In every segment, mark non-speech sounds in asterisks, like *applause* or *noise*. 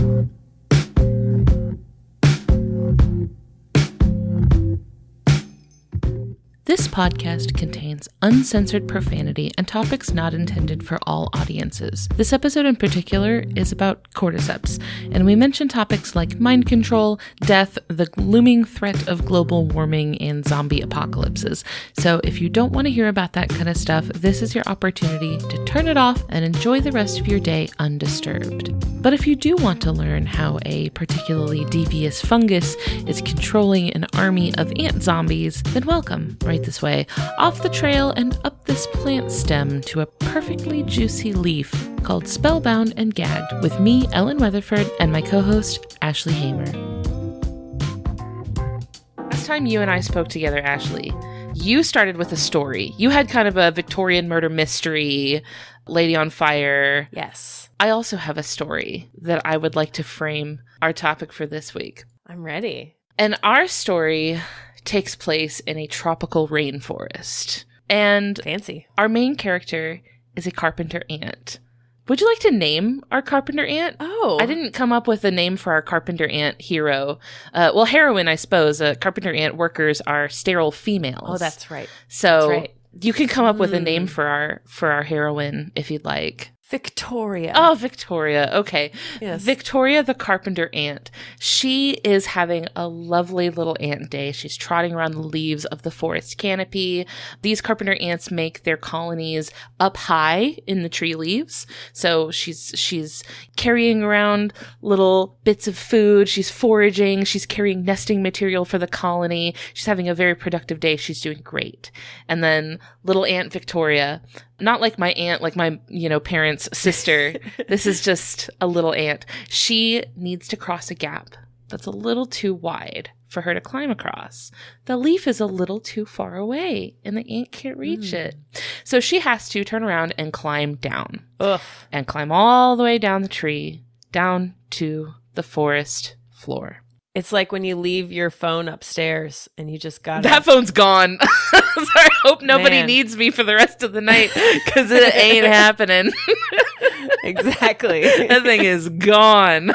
Thank you. This podcast contains uncensored profanity and topics not intended for all audiences. This episode in particular is about cordyceps, and we mention topics like mind control, death, the looming threat of global warming, and zombie apocalypses. So if you don't want to hear about that kind of stuff, this is your opportunity to turn it off and enjoy the rest of your day undisturbed. But if you do want to learn how a particularly devious fungus is controlling an army of ant zombies, then welcome right this way, off the trail and up this plant stem to a perfectly juicy leaf called Spellbound and Gagged with me, Ellen Weatherford, and my co host, Ashley Hamer. Last time you and I spoke together, Ashley, you started with a story. You had kind of a Victorian murder mystery, Lady on Fire. Yes. I also have a story that I would like to frame our topic for this week. I'm ready. And our story takes place in a tropical rainforest. And Fancy. our main character is a carpenter ant. Would you like to name our carpenter ant? Oh. I didn't come up with a name for our carpenter ant hero. Uh, well, heroine, I suppose. Uh, carpenter ant workers are sterile females. Oh, that's right. so. that's right. You can come up with a Hmm. name for our for our heroine if you'd like. Victoria. Oh, Victoria. Okay. yes. Victoria the carpenter ant. She is having a lovely little ant day. She's trotting around the leaves of the forest canopy. These carpenter ants make their colonies up high in the tree leaves. So she's she's carrying around little bits of food. She's foraging. She's carrying nesting material for the colony. She's having a very productive day. She's doing great. And then little Aunt Victoria, not like my aunt, like my, you know, parents' sister. *laughs* this is just a little ant. She needs to cross a gap that's a little too wide for her to climb across. The leaf is a little too far away and the ant can't reach Hmm. it. So she has to turn around and climb down Ugh. and climb all the way down the tree, down to the forest floor. It's like when you leave your phone upstairs and you just got That phone's gone. *laughs* Sorry, I hope nobody Man. needs me for the rest of the night because it *laughs* ain't happening. *laughs* exactly. that thing is gone.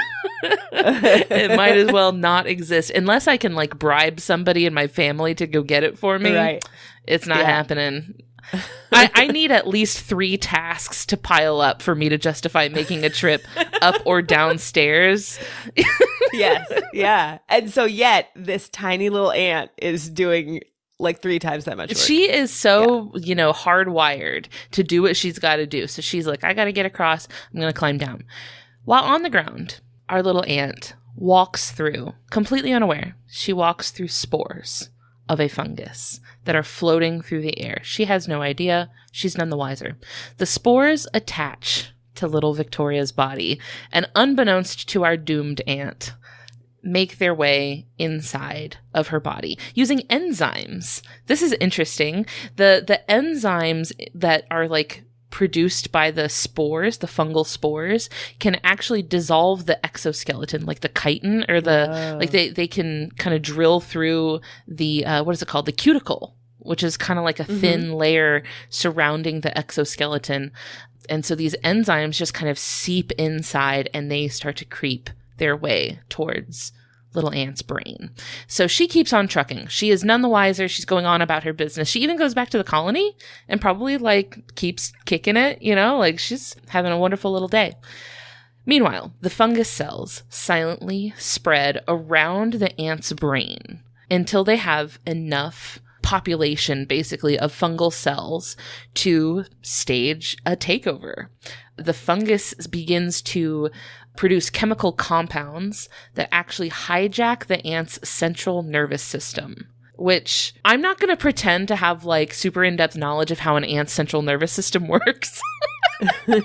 it might as well not exist unless I can like bribe somebody in my family to go get it for me. Right. It's not Yeah. happening. I, I need at least three tasks to pile up for me to justify making a trip up or downstairs. yes. Yeah. And so yet this tiny little ant is doing like three times that much work. She is so, you know, hardwired to do what she's got to do. So she's like, I got to get across. I'm going to climb down. While on the ground, our little ant walks through, completely unaware. She walks through spores of a fungus that are floating through the air. She has no idea. She's none the wiser. The spores attach to little Victoria's body, and unbeknownst to our doomed ant, make their way inside of her body using enzymes. This is interesting. The the enzymes that are like produced by the spores, the fungal spores, can actually dissolve the exoskeleton, like the chitin or the like they they can kind of drill through the uh, what is it called? The cuticle, which is kind of like a thin layer surrounding the exoskeleton. And so these enzymes just kind of seep inside and they start to creep their way towards little Ant's brain. So she keeps on trucking. She is none the wiser. She's going on about her business. She even goes back to the colony and probably like keeps kicking it, you know, like she's having a wonderful little day. Meanwhile, the fungus cells silently spread around the ant's brain until they have enough population basically of fungal cells to stage a takeover. The fungus begins to produce chemical compounds that actually hijack the ant's central nervous system. Which I'm not going to pretend to have like super in depth knowledge of how an ant's central nervous system *laughs* works. *laughs* like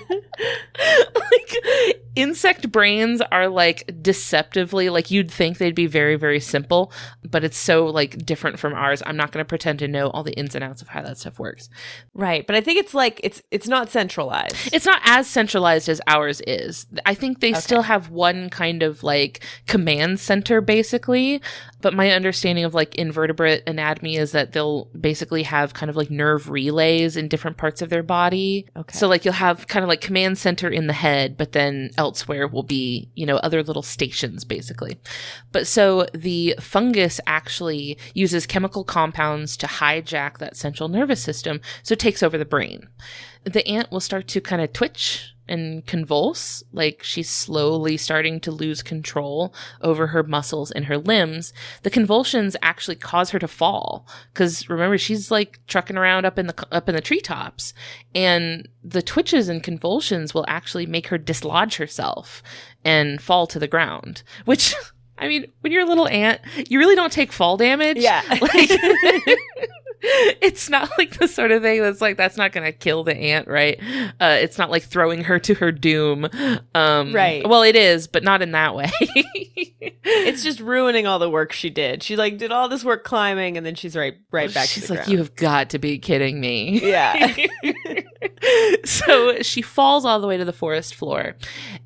insect brains are like deceptively like you'd think they'd be very very simple but it's so like different from ours i'm not going to pretend to know all the ins and outs of how that stuff works right. But I think it's like it's it's not centralized. it's not as centralized as ours is i think they Okay. still have one kind of like command center basically but my understanding of like invertebrate anatomy is that they'll basically have kind of like nerve relays in different parts of their body Okay. so like you'll have kind of like command center in the head but then elsewhere will be, you know, other little stations basically. But so the fungus actually uses chemical compounds to hijack that central nervous system, so it takes over the brain. The ant will start to kind of twitch and convulse, like she's slowly starting to lose control over her muscles and her limbs. The convulsions actually cause her to fall because remember she's like trucking around up in the up in the treetops, and the twitches and convulsions will actually make her dislodge herself and fall to the ground, which. *laughs* I mean, when you're a little ant, you really don't take fall damage. Yeah. *laughs* Like, *laughs* *laughs* it's not like the sort of thing that's like that's not going to kill the ant, right? Uh, it's not like throwing her to her doom, um, Right. Well, it is, but not in that way. *laughs* it's just ruining all the work she did. She like did all this work climbing, and then she's right right back She's like, ground. you have got to be kidding me. Yeah. *laughs* so she falls all the way to the forest floor,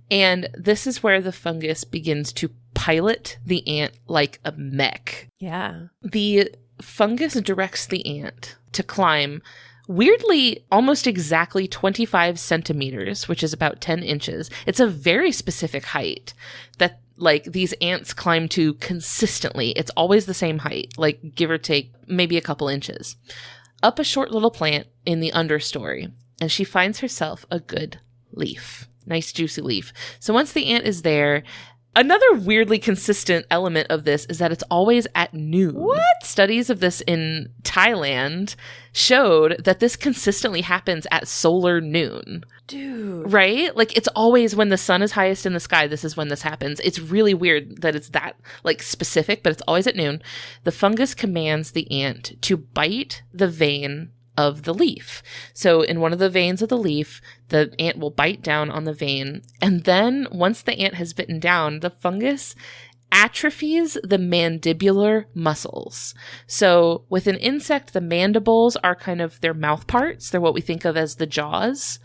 and this is where the fungus begins to pilot the ant like a mech. yeah. The fungus directs the ant to climb weirdly almost exactly 25 centimeters, which is about 10 inches. It's a very specific height that like these ants climb to consistently. It's always the same height, like give or take maybe a couple inches. Up a short little plant in the understory, and she finds herself a good leaf. Nice juicy leaf. So once the ant is there, Another weirdly consistent element of this is that it's always at noon. What? Studies of this in Thailand showed that this consistently happens at solar noon, Dude. right? Like it's always when the sun is highest in the sky, this is when this happens. It's really weird that it's that like specific, but it's always at noon. The fungus commands the ant to bite the vein of the leaf. So in one of the veins of the leaf, the ant will bite down on the vein. And then once the ant has bitten down, the fungus atrophies the mandibular muscles. So with an insect, the mandibles are kind of their mouth parts. They're what we think of as the jaws.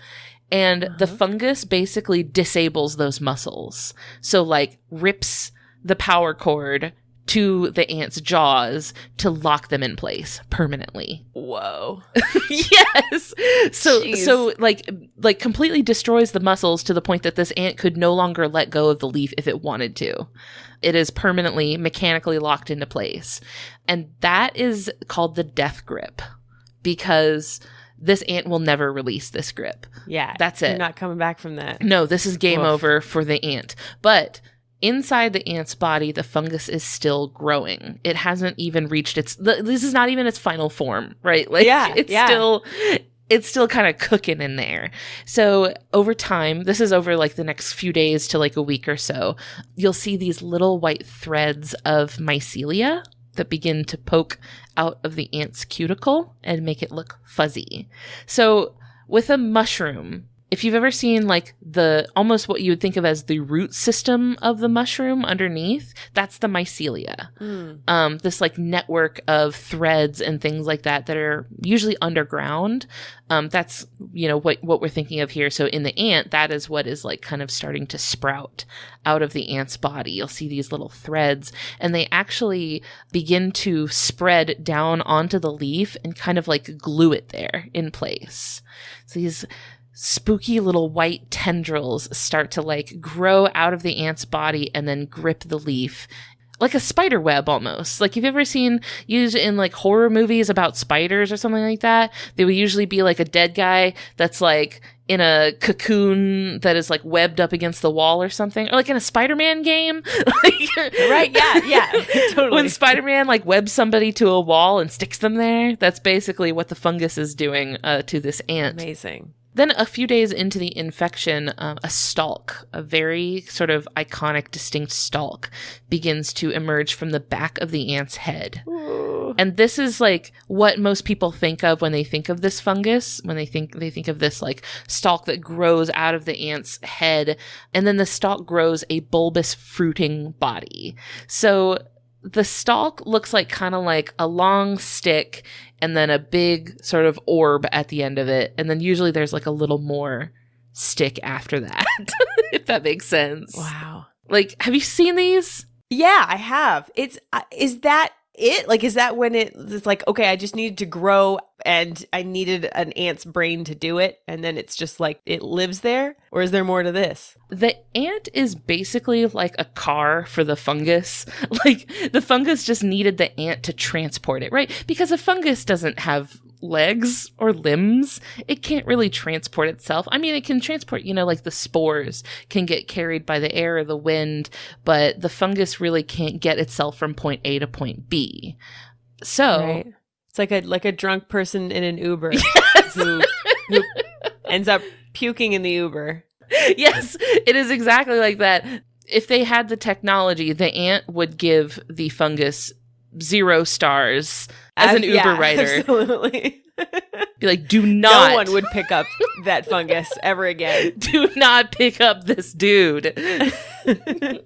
And the Uh-huh. fungus basically disables those muscles. So like rips the power cord to the ant's jaws to lock them in place permanently. Whoa. *laughs* yes. So Jeez. so like like completely destroys the muscles to the point that this ant could no longer let go of the leaf if it wanted to. It is permanently mechanically locked into place. And that is called the death grip because this ant will never release this grip. Yeah. That's You're it. not coming back from that. No, this is game Oof. over for the ant. But inside the ant's body, the fungus is still growing. It hasn't even reached its. th- This is not even its final form, right? *laughs* Like, Yeah, it's yeah. still. It's still kind of cooking in there. So over time, this is over like the next few days to like a week or so, you'll see these little white threads of mycelia that begin to poke out of the ant's cuticle and make it look fuzzy. So with a mushroom, if you've ever seen like the almost what you would think of as the root system of the mushroom underneath, that's the mycelia. Mm. Um, this like network of threads and things like that that are usually underground. Um, that's you know what what we're thinking of here. So in the ant, that is what is like kind of starting to sprout out of the ant's body. You'll see these little threads, and they actually begin to spread down onto the leaf and kind of like glue it there in place. So these spooky little white tendrils start to like grow out of the ant's body and then grip the leaf like a spider web almost. Like you've ever seen used in like horror movies about spiders or something like that, they would usually be like a dead guy that's like in a cocoon that is like webbed up against the wall or something, or like in a Spider-Man game. *laughs* Right. Yeah. Yeah. *laughs* totally. when Spider-Man like webs somebody to a wall and sticks them there, that's basically what the fungus is doing uh, to this ant. Amazing. Then, a few days into the infection, um, a stalk, a very sort of iconic, distinct stalk, begins to emerge from the back of the ant's head. Ooh. And this is like what most people think of when they think of this fungus, when they think they think of this like stalk that grows out of the ant's head, and then the stalk grows a bulbous fruiting body. So the stalk looks like kind of like a long stick and then a big sort of orb at the end of it, and then usually there's like a little more stick after that, *laughs* if that makes sense. Wow. Like, have you seen these? Yeah, I have. It's uh, is that it? Like, is that when it, it's like, okay, I just needed to grow and I needed an ant's brain to do it, and then it's just like it lives there? Or is there more to this? The ant is basically like a car for the fungus. *laughs* Like the fungus just needed the ant to transport it, right? Because a fungus doesn't have legs or limbs. It can't really transport itself. I mean, it can transport, you know, like the spores can get carried by the air or the wind, but the fungus really can't get itself from point A to point B. So, Right. It's like a like a drunk person in an Uber yes, who, who ends up puking in the Uber. yes, it is exactly like that. If they had the technology, the ant would give the fungus zero stars as an Uber yeah, *laughs* rider. Absolutely. Be like, do not no one would pick up that fungus ever again. *laughs* do not pick up this dude. *laughs*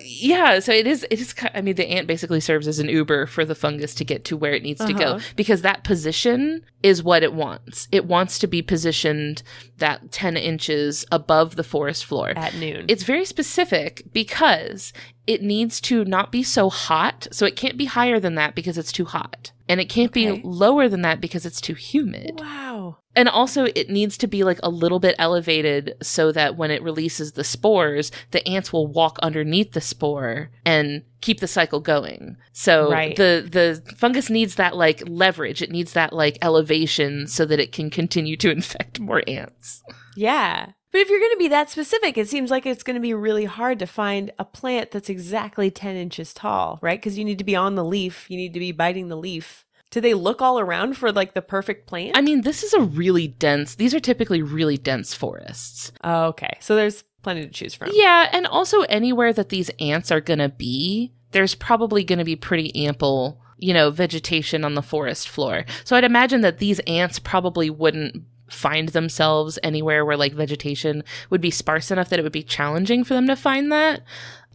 yeah, so it is. It is. I mean, the ant basically serves as an Uber for the fungus to get to where it needs to go Uh-huh. because that position is what it wants. It wants to be positioned that ten inches above the forest floor. At noon. It's very specific because it needs to not be so hot. So it can't be higher than that because it's too hot. And it can't Okay. be lower than that because it's too humid. wow. And also, it needs to be like a little bit elevated so that when it releases the spores, the ants will walk underneath the spore and keep the cycle going. So Right. the the fungus needs that like leverage. It needs that like elevation so that it can continue to *laughs* infect more ants. Yeah. But if you're going to be that specific, it seems like it's going to be really hard to find a plant that's exactly 10 inches tall, right? Because you need to be on the leaf, you need to be biting the leaf. Do they look all around for like the perfect plant? I mean, this is a really dense. These are typically really dense forests. oh, okay. So there's plenty to choose from. Yeah, and also anywhere that these ants are going to be, there's probably going to be pretty ample, you know, vegetation on the forest floor. So I'd imagine that these ants probably wouldn't find themselves anywhere where like vegetation would be sparse enough that it would be challenging for them to find that.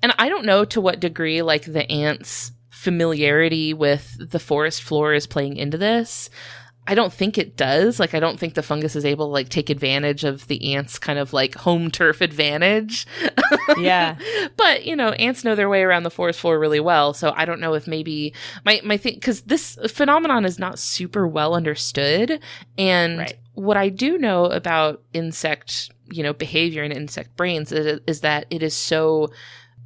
And I don't know to what degree like the ants familiarity with the forest floor is playing into this. I don't think it does. Like, I don't think the fungus is able to like take advantage of the ants' kind of like home turf advantage. *laughs* Yeah. but you know, ants know their way around the forest floor really well. So I don't know if maybe my my thing because this phenomenon is not super well understood. And Right. what I do know about insect, you know, behavior and insect brains is, is that it is so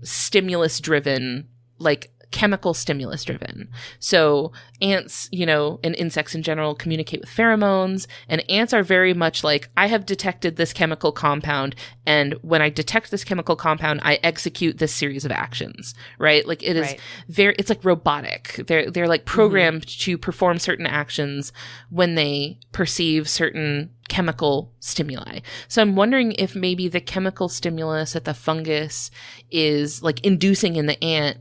stimulus driven, like chemical stimulus driven. So ants, you know, and insects in general communicate with pheromones and ants are very much like I have detected this chemical compound and when I detect this chemical compound I execute this series of actions, right? Like it is Right. very it's like robotic. They're they're like programmed mm-hmm. to perform certain actions when they perceive certain chemical stimuli. So I'm wondering if maybe the chemical stimulus that the fungus is like inducing in the ant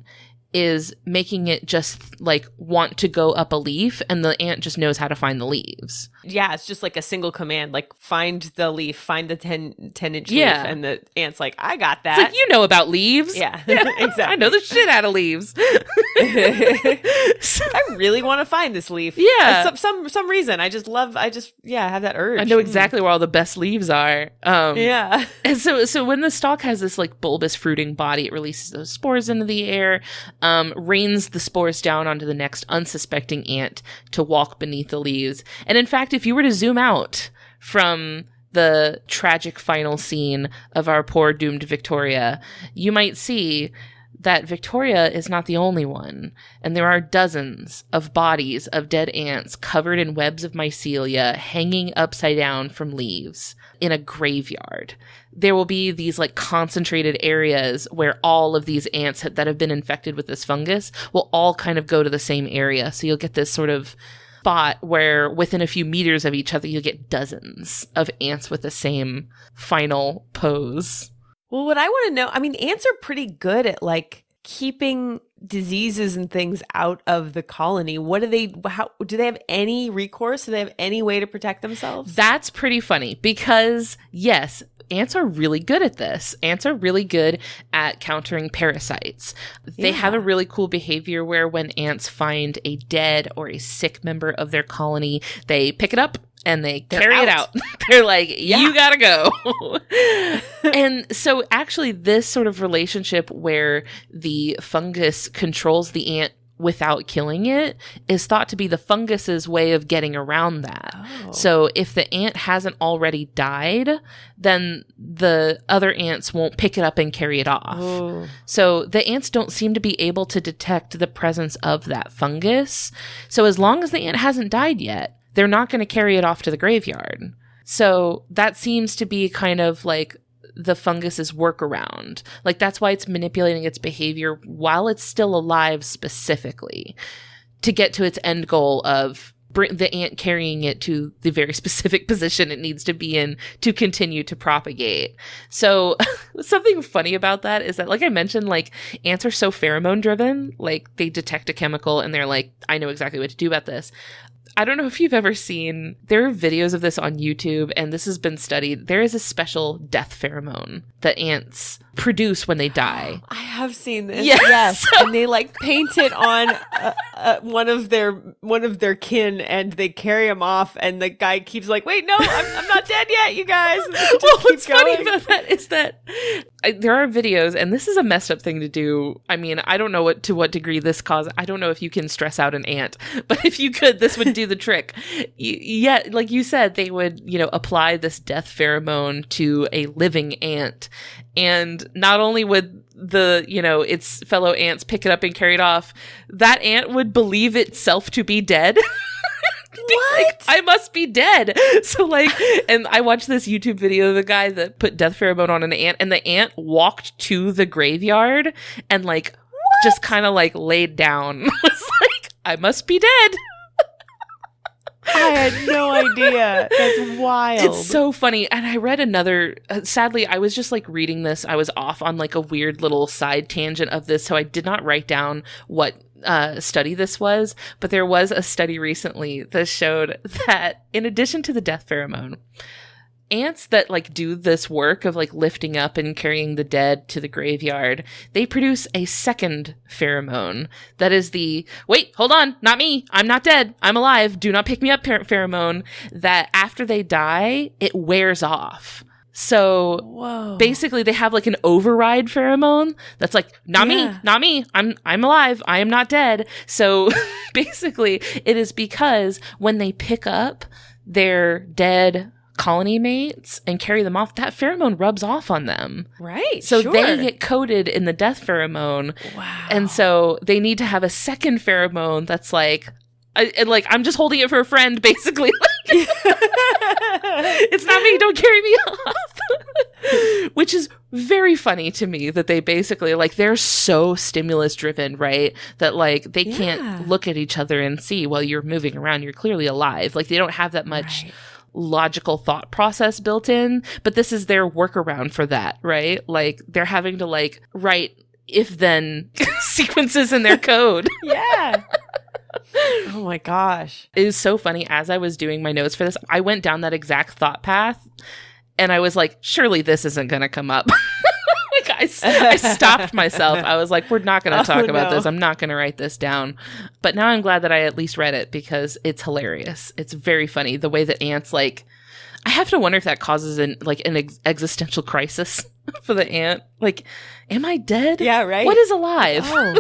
is making it just like want to go up a leaf and the ant just knows how to find the leaves. Yeah, it's just like a single command, like find the leaf, find the 10, 10 inch Yeah. leaf. And the ant's like, I got It's that. like you know about leaves. yeah, *laughs* *laughs* exactly. I know the shit out of leaves. *laughs* I really want to find this leaf. Yeah. Some, some some reason. I just love. I just yeah I have that urge. I know Mm. exactly where all the best leaves are. Um, Yeah. And so, so when the stalk has this like bulbous fruiting body, it releases those spores into the air, um, rains the spores down onto the next unsuspecting ant to walk beneath the leaves. And in fact, if you were to zoom out from the tragic final scene of our poor doomed Victoria, you might see that Victoria is not the only one, and there are dozens of bodies of dead ants covered in webs of mycelia hanging upside down from leaves in a graveyard. There will be these like concentrated areas where all of these ants that have been infected with this fungus will all kind of go to the same area. So you'll get this sort of spot where within a few meters of each other, you'll get dozens of ants with the same final pose. Well, what I want to know, I mean, ants are pretty good at like keeping diseases and things out of the colony. What do they? How do they have any recourse? Do they have any way to protect themselves? That's pretty funny because, yes, ants are really good at this. Ants are really good at countering parasites. They Yeah. have a really cool behavior where when ants find a dead or a sick member of their colony, they pick it up and they They're carry it out. out. *laughs* They're like, Yeah. you gotta go. *laughs* and so, actually, this sort of relationship where the fungus controls the ant without killing it is thought to be the fungus's way of getting around that. Oh. So if the ant hasn't already died, then the other ants won't pick it up and carry it off. Oh. So the ants don't seem to be able to detect the presence of that fungus. So as long as the ant hasn't died yet, they're not going to carry it off to the graveyard. So that seems to be kind of like the fungus's workaround. Like that's why it's manipulating its behavior while it's still alive specifically to get to its end goal of bring the ant carrying it to the very *laughs* specific position it needs to be in to continue to propagate. So *laughs* something funny about that is that like I mentioned like ants are so pheromone driven, like they detect a chemical and they're like I know exactly what to do about this. I don't know if you've ever seen, there are videos of this on YouTube, and this has been studied. There is a special death pheromone that ants produce when they die. *gasps* I have seen this. Yes. Yes, *laughs* and they like paint it on uh, uh, one of their one of their kin, and they carry him off, and the guy keeps like, "Wait, no, I'm, I'm not dead yet, you guys." And they just *laughs* well, what's funny about that is that I, there are videos, and this is a messed up thing to do. I mean, I don't know what to what degree this cause. I don't know if you can stress out an ant, *laughs* but if you could, this would do the trick. Y- yeah, like you said, they would you know apply this death pheromone to a living ant, and not only would the you know its fellow ants pick it up and carry it off, that ant would believe itself to be dead. *laughs* Like, I must be dead. *laughs* So like, and I watched this YouTube video of a guy that put death pheromone on an ant, and the ant walked to the graveyard and like just kind of like laid down. *laughs* was like, I must be dead. I had no idea. That's wild. It's so funny. And I read another, uh, sadly, I was just like reading this. I was off on like a weird little side tangent of this. So I did not write down what uh, study this was, but there was a study recently that showed *laughs* that in addition to the death pheromone, ants that like do this work of like lifting up and carrying the dead to the graveyard, they produce a second pheromone that is the wait, hold on, not me. I'm not dead. I'm alive. Do not pick me up pher- pheromone that after they die, it wears off. So Whoa. basically they have like an override pheromone that's like not Yeah. me not me i'm i'm alive i am not dead so *laughs* basically it is because when they pick up their dead colony mates and carry them off that pheromone rubs off on them right. so sure. they get coated in the death pheromone wow. and so they need to have a second pheromone that's like I, and like i'm just holding it for a friend basically *laughs* *laughs* it's not me don't carry me off *laughs* which is very funny to me that they basically like they're so stimulus driven right that like they Yeah. can't look at each other and see while you're moving around you're clearly alive like they don't have that much Right. Logical thought process built in but this is their workaround for that right like they're having to like write if then *laughs* sequences in their code *laughs* yeah. oh my gosh. it is so funny as i was doing my notes for this i went down that exact thought path and i was like surely this isn't going to come up *laughs* like I, I stopped myself i was like we're not going to Oh, talk about no. this i'm not going to write this down but now i'm glad that i at least read it because it's hilarious it's very funny the way that ants like i have to wonder if that causes an like an ex- existential crisis *laughs* for the ant like am i dead Yeah, right. what is alive Oh,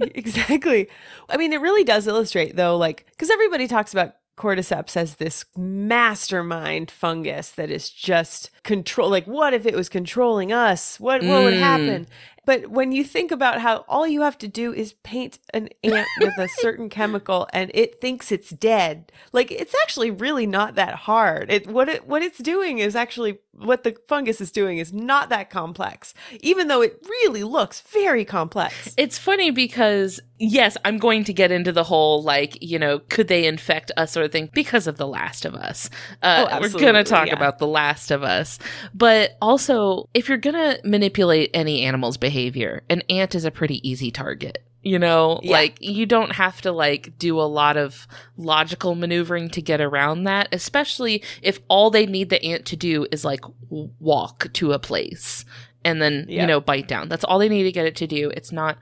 *laughs* exactly. I mean, it really does illustrate, though, like, because everybody talks about cordyceps as this mastermind fungus that is just control. Like, what if it was controlling us? What what would Mm. happen? But when you think about how all you have to do is paint an ant with a certain *laughs* chemical and it thinks it's dead, like it's actually really not that hard. It what it what it's doing is actually what the fungus is doing is not that complex, even though it really looks very complex. It's funny because yes, I'm going to get into the whole like, you know, could they infect us sort of thing because of The Last of Us. Uh, Oh, we're going to talk yeah. about The Last of Us. But also, if you're going to manipulate any animal's behavior, an ant is a pretty easy target. You know, Yeah. like you don't have to like do a lot of logical maneuvering to get around that, especially if all they need the ant to do is like walk to a place and then Yeah. you know bite down. That's all they need to get it to do. It's not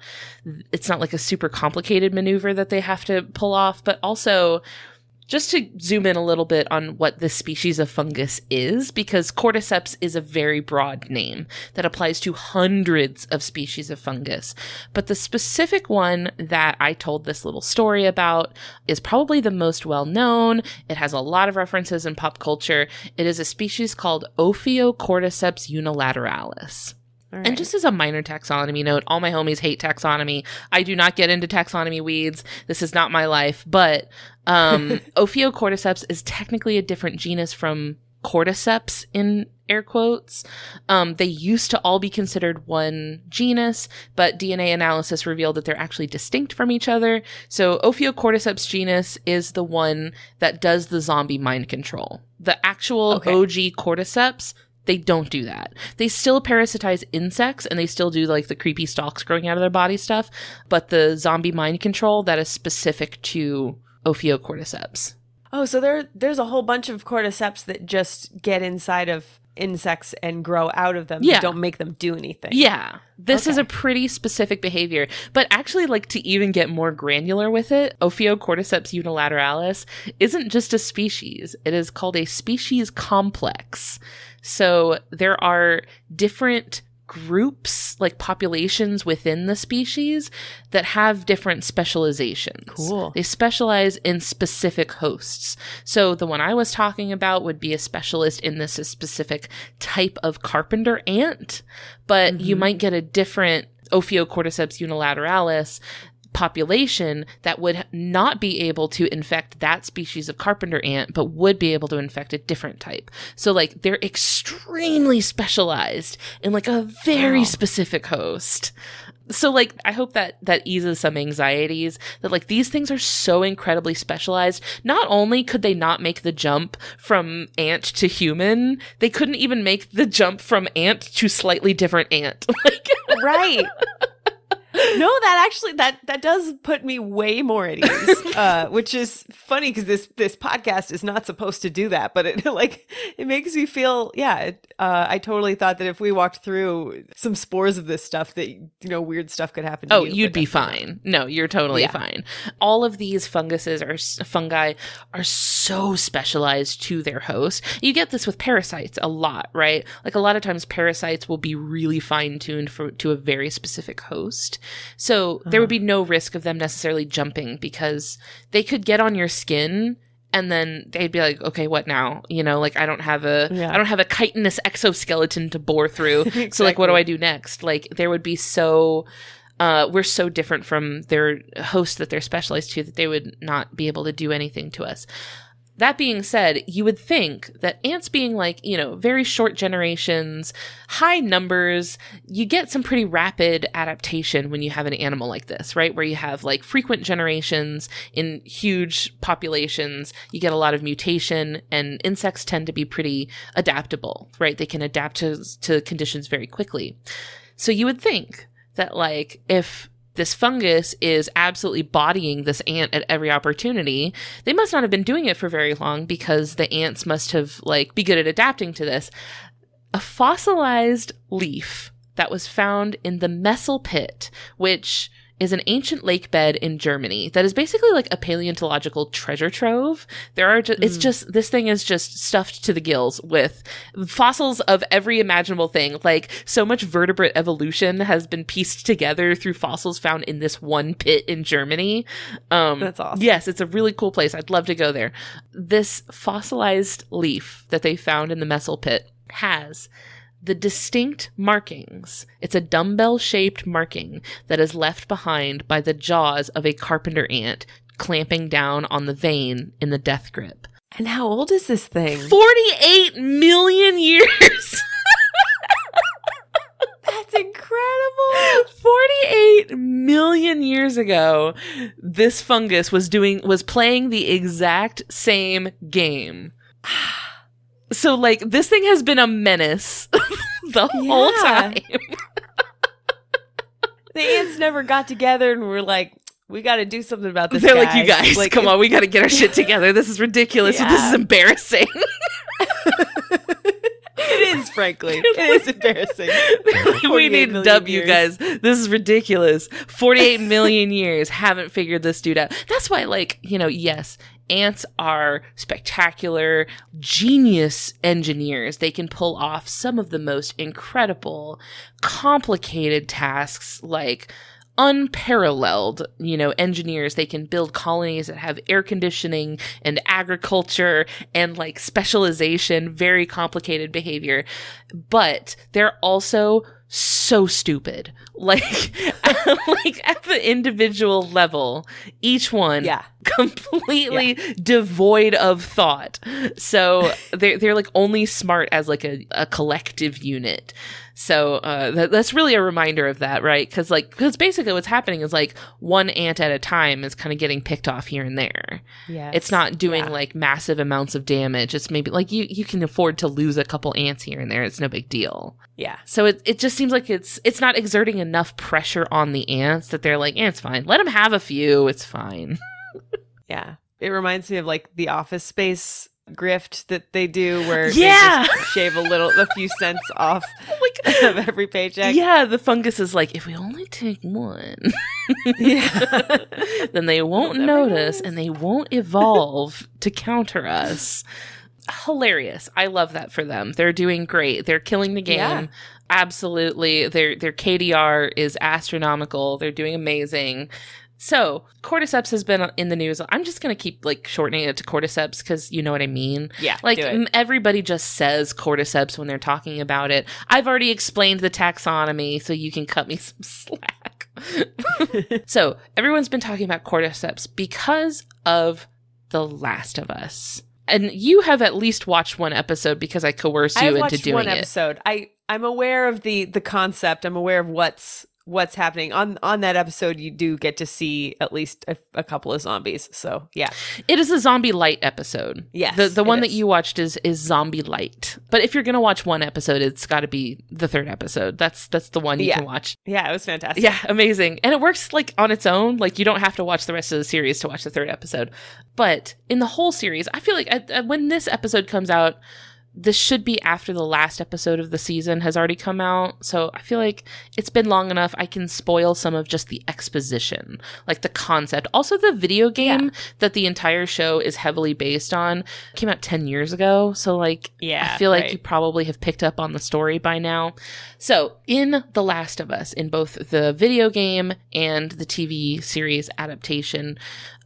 it's not like a super complicated maneuver that they have to pull off, but also just to zoom in a little bit on what this species of fungus is, because cordyceps is a very broad name that applies to hundreds of species of fungus. But the specific one that I told this little story about is probably the most well known. It has a lot of references in pop culture. It is a species called Ophiocordyceps unilateralis. All And just as a minor taxonomy note, all my homies hate taxonomy. I do not get into taxonomy weeds. This is not my life. But um, *laughs* Ophiocordyceps is technically a different genus from Cordyceps in air quotes. Um, they used to all be considered one genus, but DNA analysis revealed that they're actually distinct from each other. So Ophiocordyceps genus is the one that does the zombie mind control. The actual Okay. OG Cordyceps they don't do that. They still parasitize insects and they still do like the creepy stalks growing out of their body stuff, but the zombie mind control that is specific to Ophiocordyceps. Oh, so there there's a whole bunch of cordyceps that just get inside of insects and grow out of them. Yeah. don't make them do anything. Yeah. This is a pretty specific behavior. But actually, like to even get more granular with it, Ophiocordyceps unilateralis isn't just a species. It is called a species complex. So there are different groups, like populations within the species that have different specializations. Cool. They specialize in specific hosts. So the one I was talking about would be a specialist in this specific type of carpenter ant, but you mm-hmm. might get a different Ophiocordyceps unilateralis population that would not be able to infect that species of carpenter ant, but would be able to infect a different type. So like they're extremely specialized in like a very Wow. specific host. So like I hope that that eases some anxieties that like these things are so incredibly specialized. Not only could they not make the jump from ant to human, they couldn't even make the jump from ant to slightly different ant. *laughs* like right. No, that actually that that does put me way more at ease, *laughs* uh, which is funny because this this podcast is not supposed to do that, but it *laughs* like it makes me feel yeah. It, uh, I totally thought that if we walked through some spores of this stuff, that you know weird stuff could happen. to Oh, you, you'd be fine. No, you're totally Yeah. fine. All of these funguses are fungi are so specialized to their host. You get this with parasites a lot, right? Like a lot of times parasites will be really fine tuned for to a very specific host. So there would be no risk of them necessarily jumping because they could get on your skin and then they'd be like, okay, what now? You know, like I don't have a, Yeah. I don't have a chitinous exoskeleton to bore through. *laughs* So like, what do I do next? Like there would be so, uh, we're so different from their host that they're specialized to that they would not be able to do anything to us. That being said, you would think that ants being like, you know, very short generations, high numbers, you get some pretty rapid adaptation when you have an animal like this, right? Where you have like frequent generations in huge populations, you get a lot of mutation, and insects tend to be pretty adaptable, right? They can adapt to, to conditions very quickly. So you would think that like if this fungus is absolutely bodying this ant at every opportunity, they must not have been doing it for very long because the ants must have like be good at adapting to this. A fossilized leaf that was found in the Messel pit, which is an ancient lake bed in Germany that is basically like a paleontological treasure trove. There are just, it's just, this thing is just stuffed to the gills with fossils of every imaginable thing. Like so much vertebrate evolution has been pieced together through fossils found in this one pit in Germany. Um, That's awesome. Yes, it's a really cool place. I'd love to go there. This fossilized leaf that they found in the Messel pit has the distinct markings. It's a dumbbell shaped marking that is left behind by the jaws of a carpenter ant clamping down on the vein in the death grip. And how old is this thing? 48 million years! *laughs* That's incredible. 48 million years ago, this fungus was doing, was playing the exact same game. *sighs* *sighs* So, like, this thing has been a menace *laughs* the whole time. The ants never got together and were like, "We got to do something about this." They're like, you guys, Like, come on, we got to get our shit *laughs* together. This is ridiculous. This is embarrassing. *laughs* It is, frankly, it is embarrassing. we need million W, years. guys. This is ridiculous. 48 million years haven't figured this dude out. That's why, like, you know, yes, ants are spectacular, genius engineers. They can pull off some of the most incredible, complicated tasks like unparalleled, you know, engineers. They can build colonies that have air conditioning and agriculture and like specialization, very complicated behavior. But they're also so stupid. *laughs* Like, *laughs* like at the individual level, each one Yeah. *laughs* completely devoid of thought. So they're they're like only smart as like a, a collective unit. So uh, that, that's really a reminder of that, right? Because like because basically what's happening is like one ant at a time is kind of getting picked off here and there. Yeah. It's not doing Yeah. like massive amounts of damage. It's maybe like you you can afford to lose a couple ants here and there. It's no big deal. Yeah. So it, it just seems like it's it's not exerting enough pressure on the ants that they're like, eh, it's fine. Let them have a few. It's fine. *laughs* Yeah. It reminds me of like the office space grift that they do where Yeah. they just shave a little a few cents *laughs* off oh like *laughs* of every paycheck. yeah, the fungus is like, if we only take one, Yeah. *laughs* then they won't notice notice. and they won't evolve to counter us. Hilarious. I love that for them. They're doing great. They're killing the game. Yeah. Absolutely. Their their KDR is astronomical. They're doing amazing. So, cordyceps has been in the news. I'm just going to keep like shortening it to cordyceps cuz you know what I mean. yeah. Like do it. m- everybody just says cordyceps when they're talking about it. I've already explained the taxonomy, so you can cut me *laughs* some slack. *laughs* so everyone's been talking about cordyceps because of The Last of Us. And you have at least watched one episode because I coerced I've you into watched doing one it. episode. I I'm aware of the the concept. I'm aware of what's what's happening on on that episode. You do get to see at least a, a couple of zombies. So yeah, It is a zombie light episode. Yes, The the one that you watched is is zombie light. But if you're to watch one episode, it's got to be the third episode. That's that's the one you Yeah. can watch. yeah, it was fantastic. Yeah, amazing. And it works like on its own. Like you don't have to watch the rest of the series to watch the third episode. But in the whole series, I feel like uh, uh, when this episode comes out, this should be after the last episode of the season has already come out. So I feel like it's been long enough. I can spoil some of just the exposition, like the concept. Also, the video game that the entire show is heavily based on came out 10 years ago. So, like, Yeah, I feel like right. you probably have picked up on the story by now. So, in The Last of Us, in both the video game and the TV series adaptation,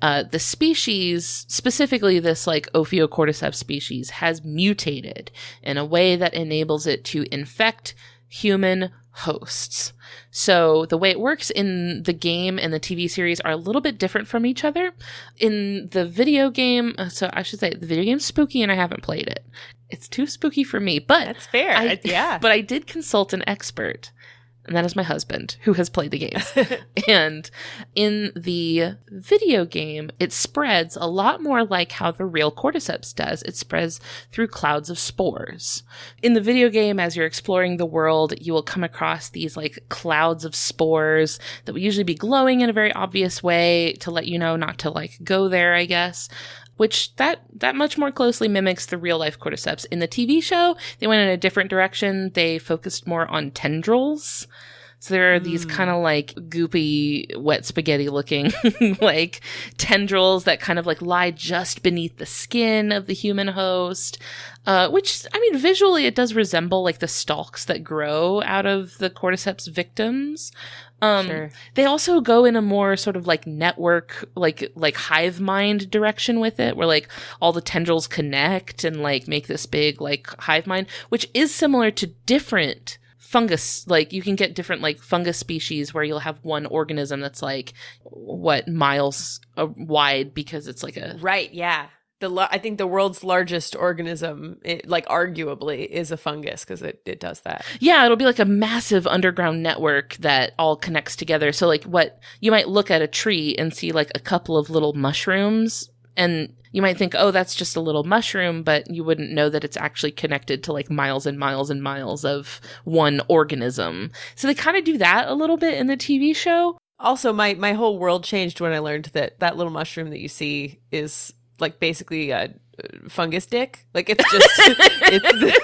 uh, the species, specifically this like Ophiocordyceps species, has mutated in a way that enables it to infect human hosts. So the way it works in the game and the TV series are a little bit different from each other. In the video game, uh, so I should say the video game's spooky and I haven't played it. It's too spooky for me, but that's fair. I, yeah, *laughs* but I did consult an expert, and that is my husband who has played the games. *laughs* and in the video game, it spreads a lot more like how the real cordyceps does. It spreads through clouds of spores. In the video game, as you're exploring the world, you will come across these like clouds of spores that will usually be glowing in a very obvious way to let you know not to like go there, I guess which that that much more closely mimics the real life cordyceps. In the TV show, they went in a different direction. They focused more on tendrils. So there are these Mm. kind of like goopy, wet spaghetti looking *laughs* like tendrils that kind of like lie just beneath the skin of the human host. Uh, which I mean, visually it does resemble like the stalks that grow out of the cordyceps victims. Um, sure. they also go in a more sort of like network, like like hive mind direction with it, where like all the tendrils connect and like make this big like hive mind, which is similar to different fungus. Like you can get different like fungus species where you'll have one organism that's like what miles uh, wide because it's like a Right. Yeah. The I think the world's largest organism, it, like arguably, is a fungus because it, it does that. Yeah, it'll be like a massive underground network that all connects together. So like what you might look at a tree and see like a couple of little mushrooms and you might think, "Oh, that's just a little mushroom," but you wouldn't know that it's actually connected to like miles and miles and miles of one organism. So they kind of do that a little bit in the TV show. Also, my my whole world changed when I learned that that little mushroom that you see is like basically a fungus dick. Like it's just *laughs* it's the,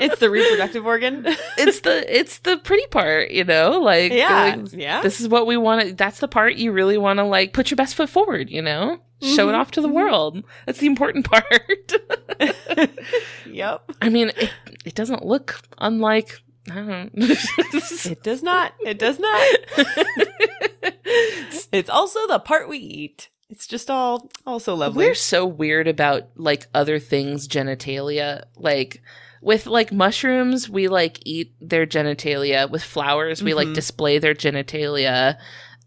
it's the reproductive organ. *laughs* It's the it's the pretty part, you know? Like yeah, like, yeah. this is what we want to that's the part you really want to like put your best foot forward, you know? show it Mhm, off to the mhm. world. That's the important part. *laughs* yep. I mean, it, it doesn't look unlike. I don't know. It does not. It does not. It's also the part we eat. It's just all also lovely. We're so weird about like other things genitalia. Like with like mushrooms, we like eat their genitalia. With flowers, we like Mhm. display their genitalia.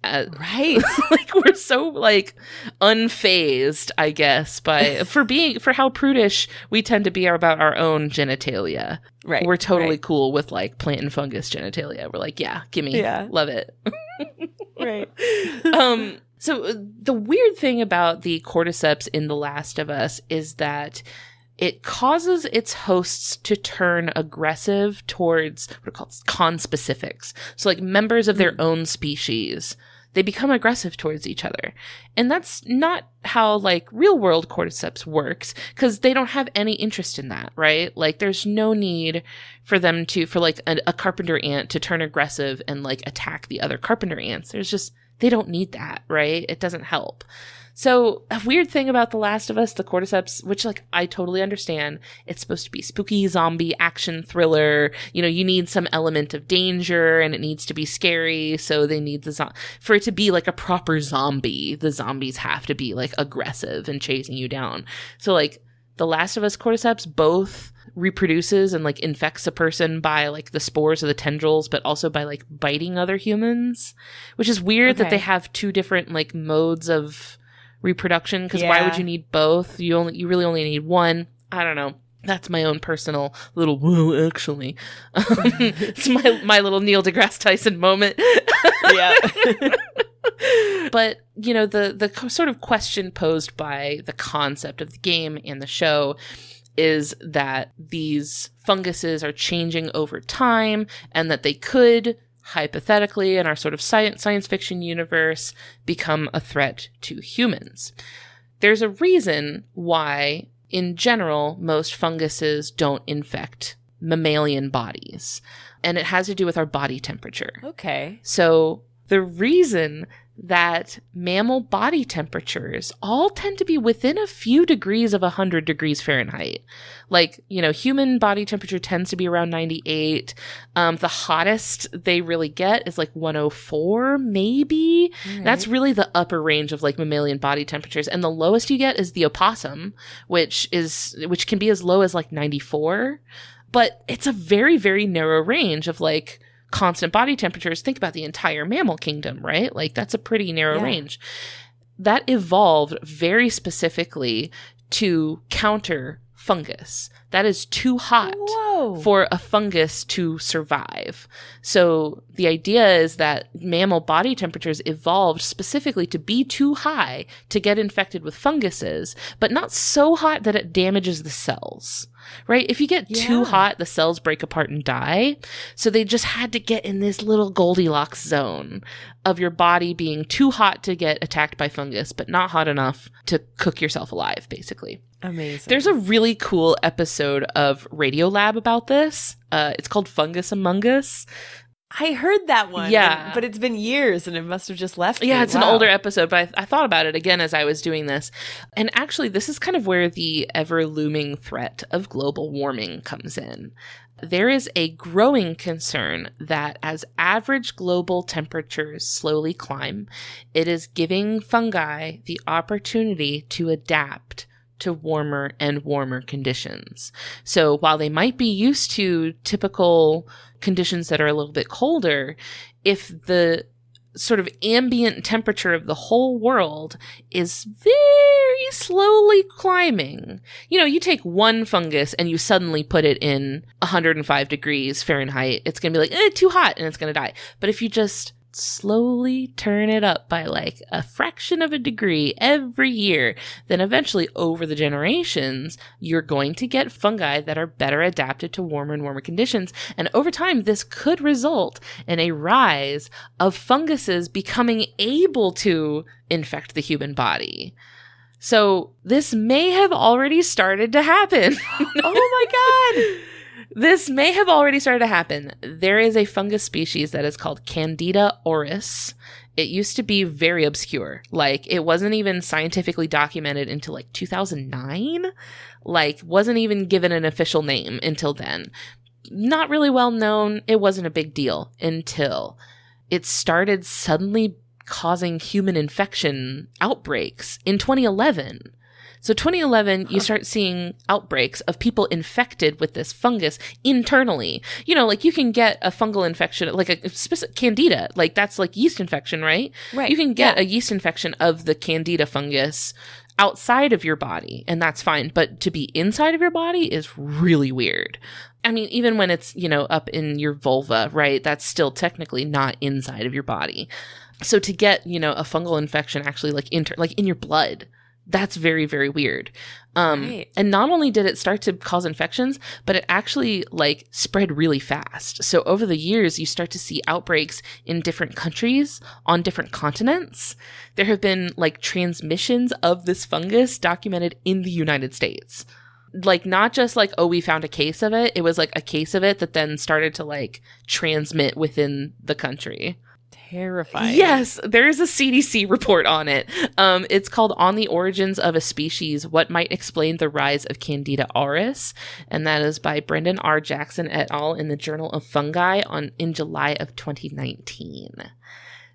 Uh, right. *laughs* like we're so like unfazed, I guess, by *laughs* for being for how prudish we tend to be about our own genitalia. Right. we're totally Right. cool with like plant and fungus genitalia. We're like, yeah, gimme, Yeah. love it. *laughs* right. um so uh, the weird thing about the cordyceps in the last of us is that it causes its hosts to turn aggressive towards what are called conspecifics so like members of their own species they become aggressive towards each other. And that's not how like real world cordyceps works because they don't have any interest in that right? Like there's no need for them to for like a, a carpenter ant to turn aggressive and like attack the other carpenter ants. There's just they don't need that right? It doesn't help. So a weird thing about the last of us the cordyceps which like i totally understand it's supposed to be spooky zombie action thriller. You know you need some element of danger and it needs to be scary so they need the zo- for it to be like a proper zombie the zombies have to be like aggressive and chasing you down. So like the last of us cordyceps both reproduces and like infects a person by like the spores or the tendrils but also by like biting other humans which is weird that they have two different like modes of reproduction because why would you need both? You only you really only need one. I don't know. That's my own personal little whoa actually *laughs* it's my my little neil degrasse tyson moment. *laughs* Yeah. *laughs* but you know the the sort of question posed by the concept of the game and the show is that these funguses are changing over time and that they could hypothetically in our sort of science science fiction universe become a threat to humans there's a reason why in general most funguses don't infect mammalian bodies and it has to do with our body temperature okay. so the reason that mammal body temperatures all tend to be within a few degrees of 100 degrees Fahrenheit. Like, you know, human body temperature tends to be around 98. Um, the hottest they really get is like 104, maybe. That's really the upper range of like mammalian body temperatures. And the lowest you get is the opossum, which is, which can be as low as like 94. But it's a very, very narrow range of like, constant body temperatures, think about the entire mammal kingdom, right? Like that's a pretty narrow Yeah. range. That evolved very specifically to counter fungus. That is too hot Whoa. for a fungus to survive. So the idea is that mammal body temperatures evolved specifically to be too high to get infected with funguses, but not so hot that it damages the cells. Right? If you get too hot, the cells break apart and die. So they just had to get in this little Goldilocks zone of your body being too hot to get attacked by fungus, but not hot enough to cook yourself alive, basically. Amazing. There's a really cool episode of Radiolab about this. Uh, it's called Fungus Among Us. I heard that one. Yeah. and- but it's been years and it must have just left. Yeah, me. it's an older episode, but I, I thought about it again as I was doing this. And actually, this is kind of where the ever looming threat of global warming comes in. There is a growing concern that as average global temperatures slowly climb, it is giving fungi the opportunity to adapt to warmer and warmer conditions. So while they might be used to typical conditions that are a little bit colder, if the sort of ambient temperature of the whole world is very slowly climbing. You know, you take one fungus and you suddenly put it in 105 degrees Fahrenheit, it's going to be like, eh, too hot, and it's going to die. But if you just slowly turn it up by like a fraction of a degree every year, then eventually over the generations, you're going to get fungi that are better adapted to warmer and warmer conditions. And over time, this could result in a rise of funguses becoming able to infect the human body. So this may have already started to happen. *laughs* Oh my god. *laughs* This may have already started to happen. There is a fungus species that is called Candida auris. It used to be very obscure. Like, it wasn't even scientifically documented until like 2009. Like, wasn't even given an official name until then. Not really well known. It wasn't a big deal until it started suddenly causing human infection outbreaks in 2011. So 2011, you start seeing outbreaks of people infected with this fungus internally. You know, like you can get a fungal infection, like a specific candida, like that's like yeast infection, right? Right. You can get Yeah. a yeast infection of the candida fungus outside of your body, and that's fine. But to be inside of your body is really weird. I mean, even when it's, you know, up in your vulva, right? That's still technically not inside of your body. So to get, you know, a fungal infection actually like inter like in your blood, that's very, very weird. Um Right. and not only did it start to cause infections, but it actually like spread really fast. So over the years you start to see outbreaks in different countries on different continents. There have been like transmissions of this fungus documented in the United States like not just like oh we found a case of it it was like a case of it that then started to like transmit within the country Terrifying. yes there is a cdc report on it. Um it's called on the origins of a species what might explain the rise of candida auris and that is by brendan r. Jackson et al. in the journal of fungi on in july of 2019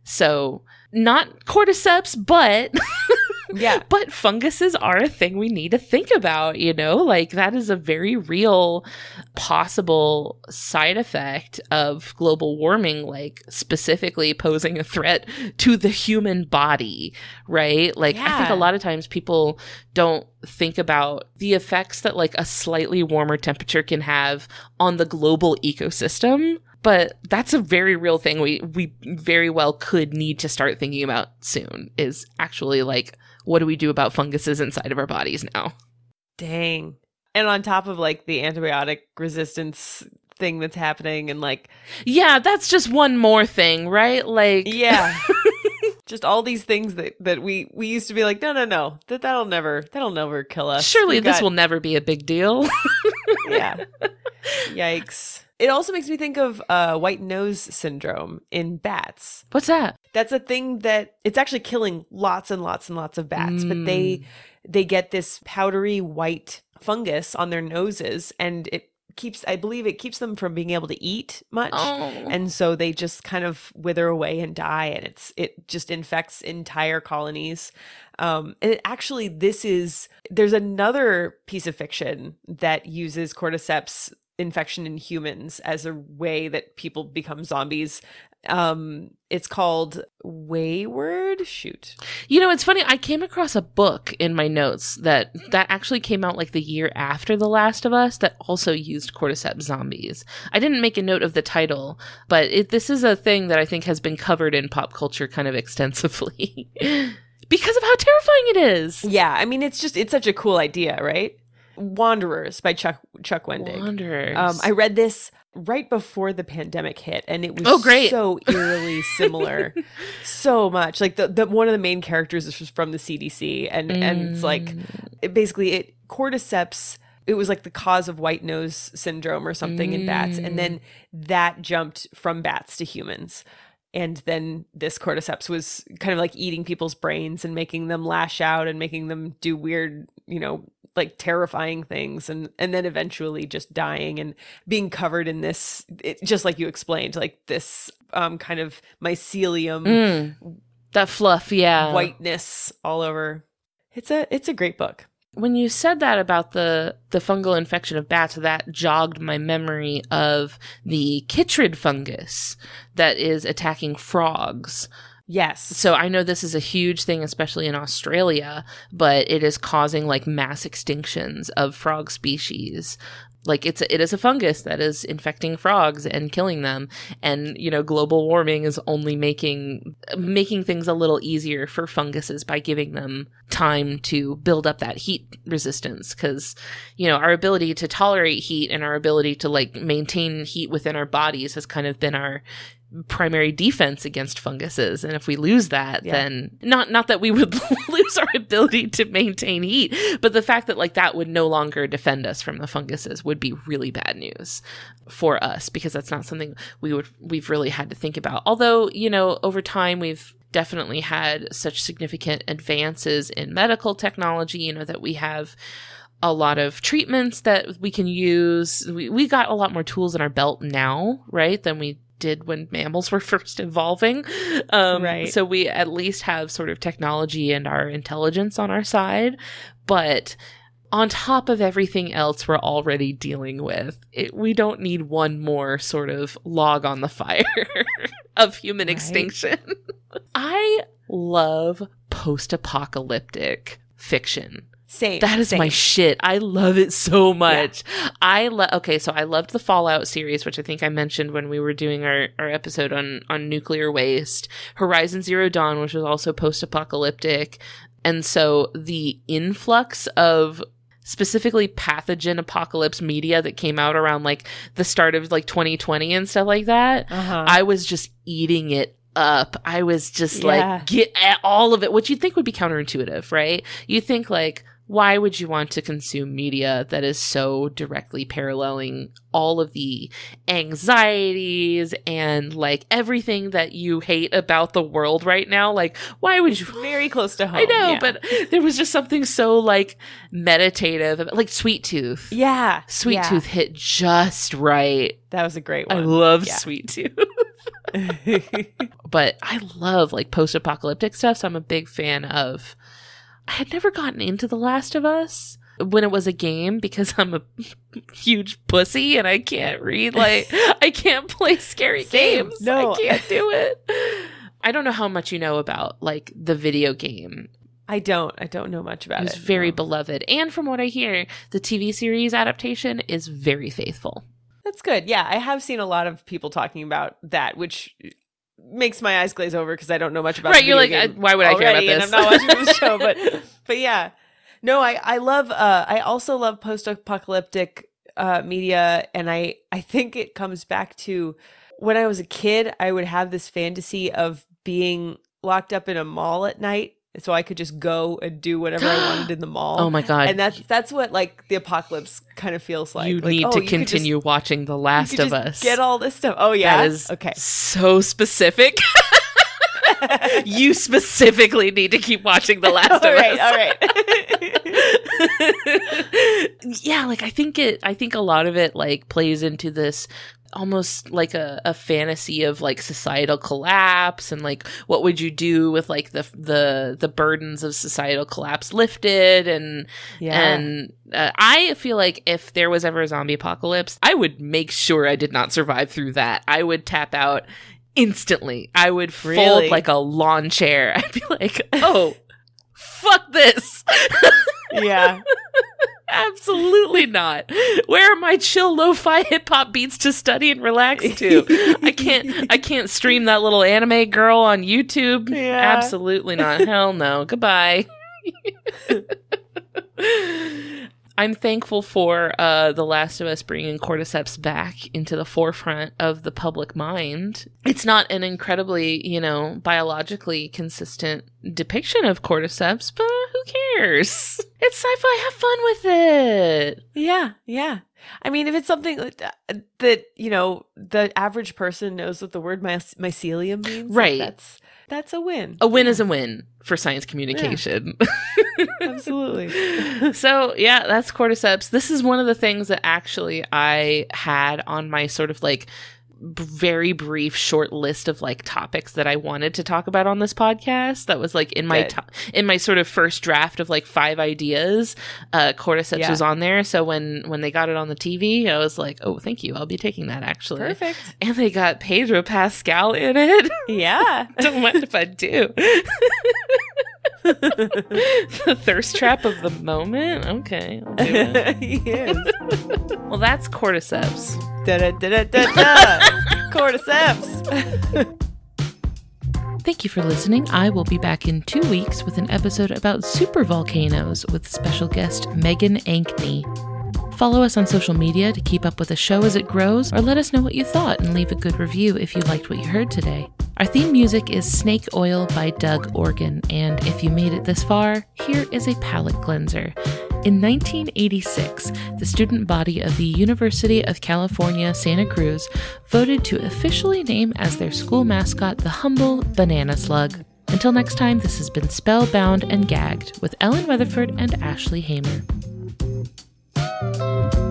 so not cordyceps but *laughs* Yeah. *laughs* but funguses are a thing we need to think about, you know? Like that is a very real possible side effect of global warming, like specifically posing a threat to the human body, right? Like I think a lot of times people don't think about the effects that like a slightly warmer temperature can have on the global ecosystem. But that's a very real thing we we very well could need to start thinking about soon is actually like what do we do about funguses inside of our bodies now? Dang. And on top of like the antibiotic resistance thing that's happening and like Yeah, that's just one more thing, right? Like yeah. *laughs* Just all these things that that we we used to be like no no no that that'll never that'll never kill us. surely We've this got- will never be a big deal. *laughs* yeah. Yikes. It also makes me think of uh, white nose syndrome in bats. What's that? That's a thing that it's actually killing lots and lots and lots of bats, but they they get this powdery white fungus on their noses and it keeps I believe it keeps them from being able to eat much. Oh. And so they just kind of wither away and die and it's it just infects entire colonies. Um and actually this is there's another piece of fiction that uses cordyceps infection in humans as a way that people become zombies. Um it's called Wayward shoot. You know, it's funny. I came across a book in my notes that that actually came out like the year after The Last of Us that also used cordyceps zombies. I didn't make a note of the title, but it, this is a thing that I think has been covered in pop culture kind of extensively *laughs* because of how terrifying it is. Yeah, I mean it's just it's such a cool idea, right? Wanderers by Chuck Chuck Wendig. Wanderers. Um, I read this right before the pandemic hit, and it was Oh, great. so eerily *laughs* similar, so much. Like the, the one of the main characters is from the CDC, and and it's like Mm. it basically it cordyceps. It was like the cause of white nose syndrome or something in bats, and then that jumped from bats to humans. And then this cordyceps was kind of like eating people's brains and making them lash out and making them do weird, you know, like terrifying things and and then eventually just dying and being covered in this it, just like you explained like this um kind of mycelium Mm. that fluff, yeah. whiteness all over it's a it's a great book when you said that about the the fungal infection of bats that jogged my memory of the chytrid fungus that is attacking frogs yes. So i know this is a huge thing especially in australia but it is causing like mass extinctions of frog species. Like it's a, it is a fungus that is infecting frogs and killing them. And you know global warming is only making making things a little easier for funguses by giving them time to build up that heat resistance. Cuz you know our ability to tolerate heat and our ability to like maintain heat within our bodies has kind of been our primary defense against funguses and if we lose that Yeah. then not not that we would *laughs* lose our ability to maintain heat but the fact that like that would no longer defend us from the funguses would be really bad news for us because that's not something we would we've really had to think about although you know over time we've definitely had such significant advances in medical technology you know that we have a lot of treatments that we can use. We, we got a lot more tools in our belt now, right, than we did when mammals *laughs* were first evolving. Um, Right. So we at least have sort of technology and our intelligence on our side. But on top of everything else we're already dealing with, it, we don't need one more sort of log on the *laughs* fire of human Right. extinction. *laughs* I love post apocalyptic fiction. Same. That is my shit. I love it so much. I love okay, so I loved the Fallout series, which I think I mentioned when we were doing our, our episode on, on nuclear waste. Horizon Zero Dawn, which was also post apocalyptic. And so the influx of specifically pathogen apocalypse media that came out around like the start of like 2020 and stuff like that. Uh-huh. I was just eating it up. I was just Yeah. like get at all of it, which you'd think would be counterintuitive, right? You think like, why would you want to consume media that is so directly paralleling all of the anxieties and like everything that you hate about the world right now? Like, why would you? Very close to home. I know, yeah. but there was just something so like meditative, like Sweet Tooth. yeah, Sweet yeah. Tooth hit just right. That was a great one. I love Yeah. Sweet Tooth. *laughs* but I love like post apocalyptic stuff. So I'm a big fan of. I had never gotten into The Last of Us when it was a game because I'm a *laughs* huge pussy and I can't read like *laughs* I can't play scary Same. games. No. I can't do it. I don't know how much you know about like the video game. I don't. I don't know much about It it. was very no. beloved, and from what I hear, the TV series adaptation is very faithful. That's good. Yeah, I have seen a lot of people talking about that, which makes my eyes glaze over because I don't know much about. right? You're like, I, why would I care about this? And I'm not watching the show, but *laughs* but yeah, no, I I love. uh I also love post-apocalyptic uh media, and I I think it comes back to when I was a kid. I would have this fantasy of being locked up in a mall at night, so I could just go and do whatever I wanted in the *gasps* mall. oh my god! and that's that's what like the apocalypse kind of feels like. you Like, need oh, to you could just- continue watching The Last of just Us. Get all this stuff. Oh yeah. That is okay. so specific. *laughs* you specifically need to keep watching The Last *laughs* all of right. Us. All right. *laughs* yeah, like I think it I think a lot of it like plays into this almost like a, a fantasy of like societal collapse and like what would you do with like the the the burdens of societal collapse lifted and yeah. and uh, I feel like if there was ever a zombie apocalypse, I would make sure I did not survive through that. I would tap out instantly. I would fold Really? like a lawn chair. *laughs* I'd be like, *laughs* oh, fuck this. *laughs* yeah. Absolutely not. Where are my chill lo-fi hip hop beats to study and relax to? I can't I can't stream that little anime girl on YouTube. Yeah. Absolutely not. Hell no. Goodbye. *laughs* I'm thankful for uh, The Last of Us bringing cordyceps back into the forefront of the public mind. It's not an incredibly, you know, biologically consistent depiction of cordyceps, but who cares? *laughs* It's sci-fi. Have fun with it. Yeah. Yeah. I mean, if it's something that, that you know the average person knows what the word myc- mycelium means, Right. That's that's a win. A win is a win for science communication. *laughs* Absolutely. *laughs* so yeah, that's cordyceps. This is one of the things that actually I had on my sort of like very brief short list of like topics that I wanted to talk about on this podcast. That was like in my to- in my sort of first draft of like five ideas. Uh, cordyceps Yeah. was on there. So when when they got it on the TV, I was like, oh, thank you. I'll be taking that actually. Perfect. And they got Pedro Pascal in it. Yeah. *laughs* Don't mind if I do. *laughs* the thirst trap of the moment. Okay, I'll do it. *laughs* yes. Well, that's cordyceps. Da da da da da. Cordyceps. Thank you for listening. I will be back in two weeks with an episode about super volcanoes with special guest Megan Ankney. Follow us on social media to keep up with the show as it grows, or let us know what you thought and leave a good review if you liked what you heard today. Our theme music is Snake Oil by Doug Organ, and if you made it this far, here is a palate cleanser. In 1986, the student body of the University of California, Santa Cruz voted to officially name as their school mascot the humble banana slug. Until next time, this has been Spellbound and Gagged with Ellen Weatherford and Ashley Hamer you